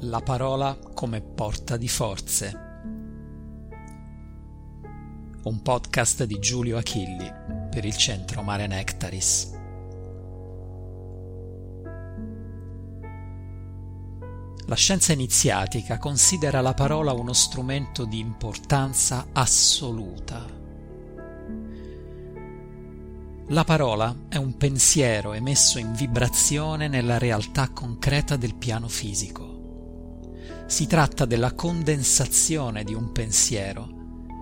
La parola come porta di forze. Un podcast di Giulio Achilli per il centro Mare Nectaris. La scienza iniziatica considera la parola uno strumento di importanza assoluta la parola è un pensiero emesso in vibrazione nella realtà concreta del piano fisico. Si tratta della condensazione di un pensiero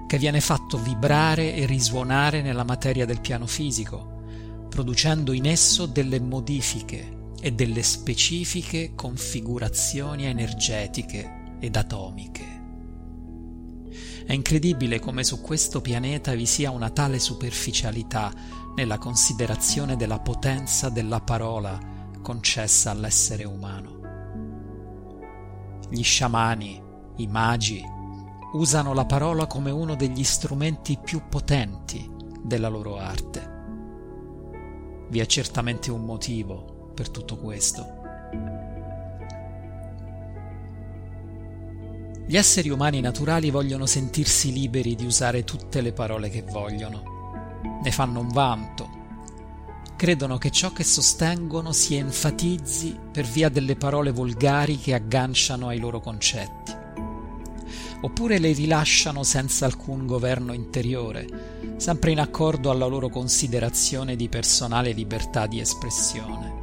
che viene fatto vibrare e risuonare nella materia del piano fisico, producendo in esso delle modifiche e delle specifiche configurazioni energetiche ed atomiche. È incredibile come su questo pianeta vi sia una tale superficialità nella considerazione della potenza della parola concessa all'essere umano. Gli sciamani, i magi, usano la parola come uno degli strumenti più potenti della loro arte. Vi è certamente un motivo per tutto questo. Gli esseri umani naturali vogliono sentirsi liberi di usare tutte le parole che vogliono. Ne fanno un vanto. Credono che ciò che sostengono si enfatizzi per via delle parole volgari che agganciano ai loro concetti. Oppure le rilasciano senza alcun governo interiore, sempre in accordo alla loro considerazione di personale libertà di espressione.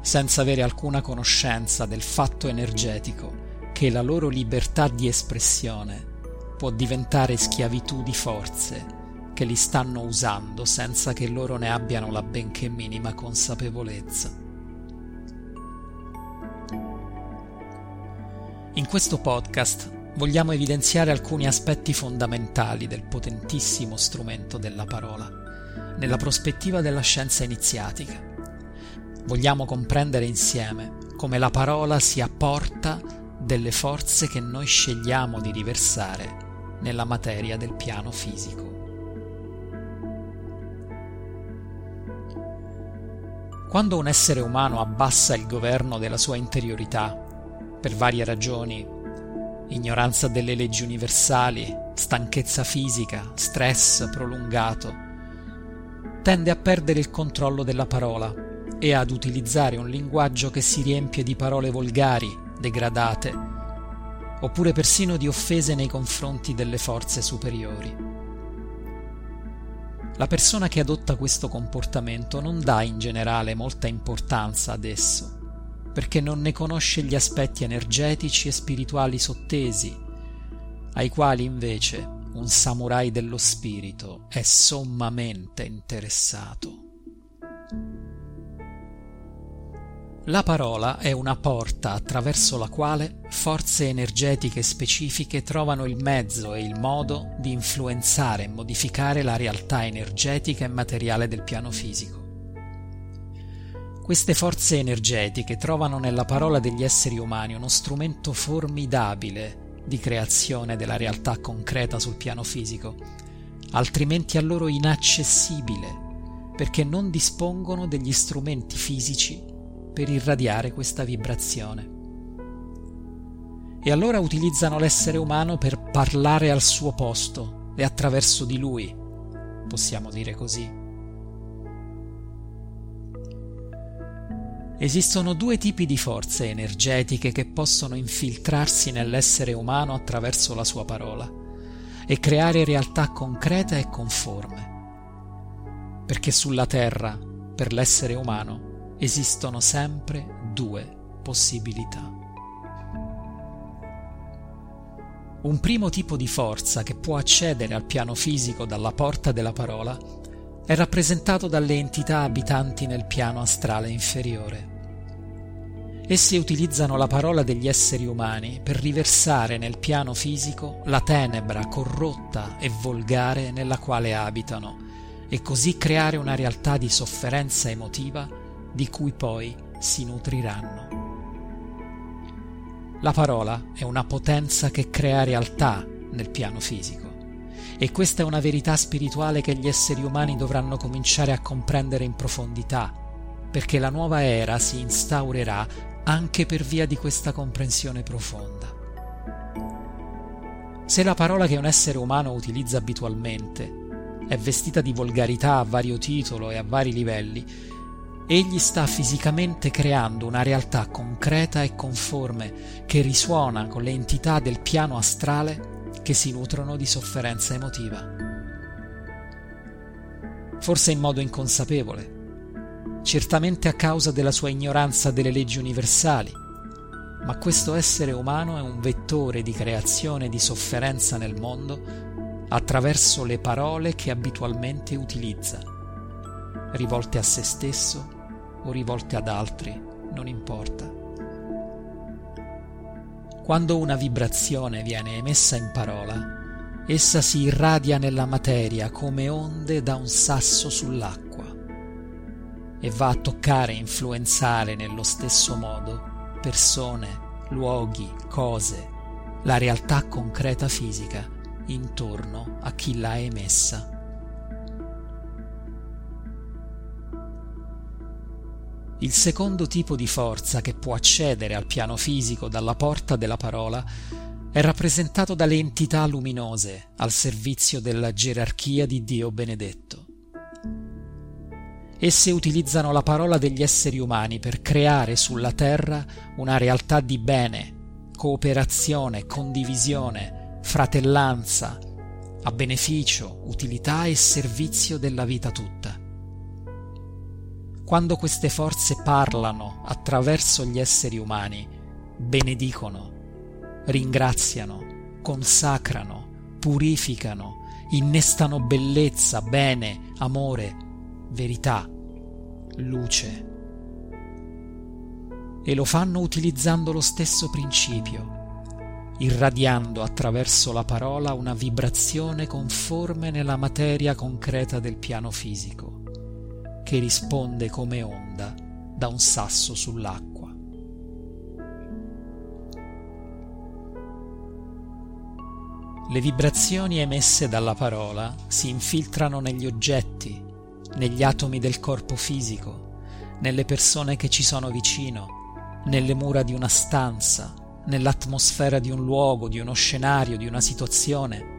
Senza avere alcuna conoscenza del fatto energetico che la loro libertà di espressione può diventare schiavitù di forze che li stanno usando senza che loro ne abbiano la benché minima consapevolezza. In questo podcast vogliamo evidenziare alcuni aspetti fondamentali del potentissimo strumento della parola, nella prospettiva della scienza iniziatica. Vogliamo comprendere insieme come la parola sia porta delle forze che noi scegliamo di riversare nella materia del piano fisico. Quando un essere umano abbassa il governo della sua interiorità, per varie ragioni, ignoranza delle leggi universali, stanchezza fisica, stress prolungato, tende a perdere il controllo della parola e ad utilizzare un linguaggio che si riempie di parole volgari, degradate, oppure persino di offese nei confronti delle forze superiori. La persona che adotta questo comportamento non dà in generale molta importanza ad esso, perché non ne conosce gli aspetti energetici e spirituali sottesi, ai quali invece un samurai dello spirito è sommamente interessato. La parola è una porta attraverso la quale forze energetiche specifiche trovano il mezzo e il modo di influenzare e modificare la realtà energetica e materiale del piano fisico. Queste forze energetiche trovano nella parola degli esseri umani uno strumento formidabile di creazione della realtà concreta sul piano fisico, altrimenti a loro inaccessibile, perché non dispongono degli strumenti fisici per irradiare questa vibrazione. E allora utilizzano l'essere umano per parlare al suo posto e attraverso di lui, possiamo dire così. Esistono due tipi di forze energetiche che possono infiltrarsi nell'essere umano attraverso la sua parola e creare realtà concreta e conforme. Perché sulla Terra, per l'essere umano, esistono sempre due possibilità. Un primo tipo di forza che può accedere al piano fisico dalla porta della parola è rappresentato dalle entità abitanti nel piano astrale inferiore. Esse utilizzano la parola degli esseri umani per riversare nel piano fisico la tenebra corrotta e volgare nella quale abitano e così creare una realtà di sofferenza emotiva di cui poi si nutriranno. La parola è una potenza che crea realtà nel piano fisico e questa è una verità spirituale che gli esseri umani dovranno cominciare a comprendere in profondità, perché la nuova era si instaurerà anche per via di questa comprensione profonda. Se la parola che un essere umano utilizza abitualmente è vestita di volgarità a vario titolo e a vari livelli, egli sta fisicamente creando una realtà concreta e conforme che risuona con le entità del piano astrale che si nutrono di sofferenza emotiva. Forse in modo inconsapevole, certamente a causa della sua ignoranza delle leggi universali, ma questo essere umano è un vettore di creazione di sofferenza nel mondo attraverso le parole che abitualmente utilizza, rivolte a se stesso o rivolte ad altri, non importa. Quando una vibrazione viene emessa in parola, essa si irradia nella materia come onde da un sasso sull'acqua e va a toccare e influenzare nello stesso modo persone, luoghi, cose, la realtà concreta fisica intorno a chi l'ha emessa. Il secondo tipo di forza che può accedere al piano fisico dalla porta della parola è rappresentato dalle entità luminose al servizio della gerarchia di Dio benedetto. Esse utilizzano la parola degli esseri umani per creare sulla terra una realtà di bene, cooperazione, condivisione, fratellanza, a beneficio, utilità e servizio della vita tutta. Quando queste forze parlano attraverso gli esseri umani, benedicono, ringraziano, consacrano, purificano, innestano bellezza, bene, amore, verità, luce. E lo fanno utilizzando lo stesso principio irradiando attraverso la parola una vibrazione conforme nella materia concreta del piano fisico, che risponde come onda da un sasso sull'acqua. Le vibrazioni emesse dalla parola si infiltrano negli oggetti, negli atomi del corpo fisico, nelle persone che ci sono vicino, nelle mura di una stanza, nell'atmosfera di un luogo, di uno scenario, di una situazione.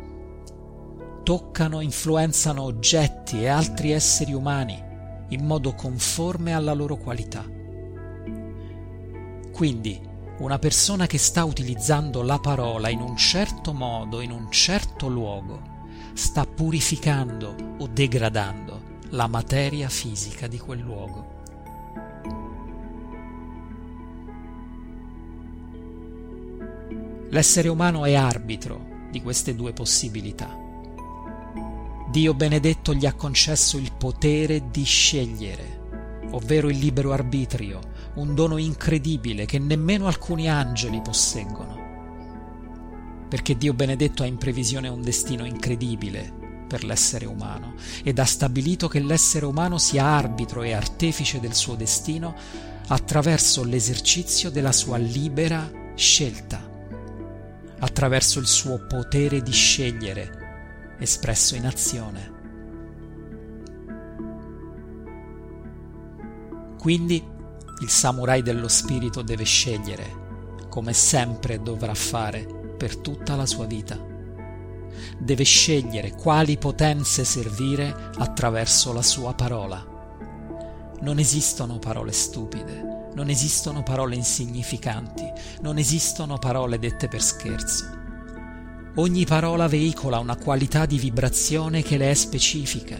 Toccano, influenzano oggetti e altri esseri umani in modo conforme alla loro qualità. Quindi, una persona che sta utilizzando la parola in un certo modo, in un certo luogo, sta purificando o degradando la materia fisica di quel luogo. L'essere umano è arbitro di queste due possibilità. Dio benedetto gli ha concesso il potere di scegliere, ovvero il libero arbitrio, un dono incredibile che nemmeno alcuni angeli posseggono. Perché Dio benedetto ha in previsione un destino incredibile per l'essere umano ed ha stabilito che l'essere umano sia arbitro e artefice del suo destino attraverso l'esercizio della sua libera scelta attraverso il suo potere di scegliere, espresso in azione. Quindi il samurai dello spirito deve scegliere, come sempre dovrà fare per tutta la sua vita. Deve scegliere quali potenze servire attraverso la sua parola. Non esistono parole stupide, non esistono parole insignificanti, non esistono parole dette per scherzo. Ogni parola veicola una qualità di vibrazione che le è specifica,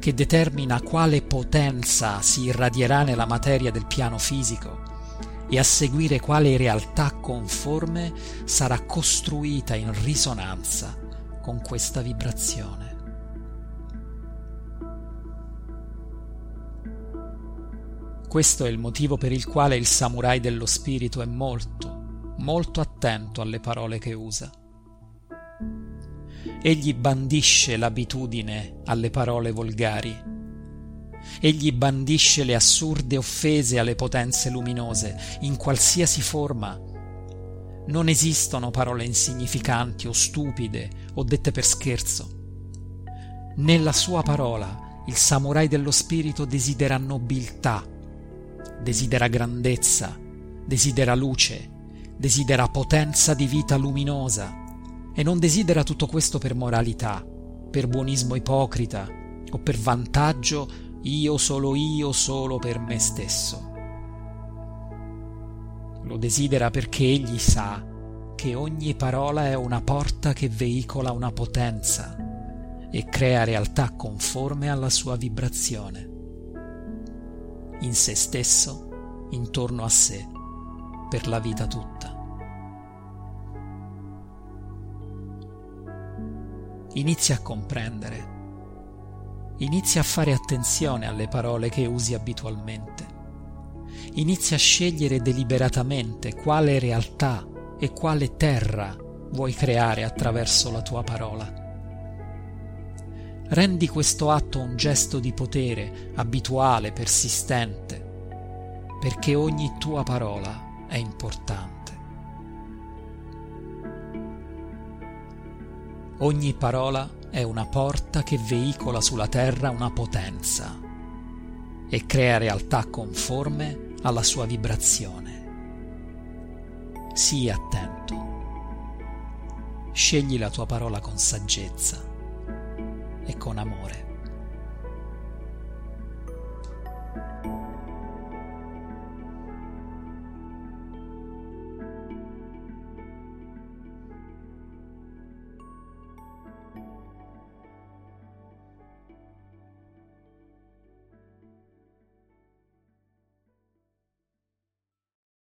che determina quale potenza si irradierà nella materia del piano fisico e a seguire quale realtà conforme sarà costruita in risonanza con questa vibrazione. Questo è il motivo per il quale il samurai dello spirito è molto, molto attento alle parole che usa. Egli bandisce l'abitudine alle parole volgari. Egli bandisce le assurde offese alle potenze luminose, in qualsiasi forma. Non esistono parole insignificanti o stupide o dette per scherzo. Nella sua parola il samurai dello spirito desidera nobiltà, desidera grandezza, desidera luce, desidera potenza di vita luminosa e non desidera tutto questo per moralità, per buonismo ipocrita o per vantaggio io solo io solo per me stesso. Lo desidera perché egli sa che ogni parola è una porta che veicola una potenza e crea realtà conforme alla sua vibrazione. In se stesso, intorno a sé, per la vita tutta. Inizia a comprendere. Inizia a fare attenzione alle parole che usi abitualmente. Inizia a scegliere deliberatamente quale realtà e quale terra vuoi creare attraverso la tua parola. Rendi questo atto un gesto di potere abituale, persistente, perché ogni tua parola è importante. Ogni parola è una porta che veicola sulla terra una potenza e crea realtà conforme alla sua vibrazione. Sii attento. Scegli la tua parola con saggezza e con amore.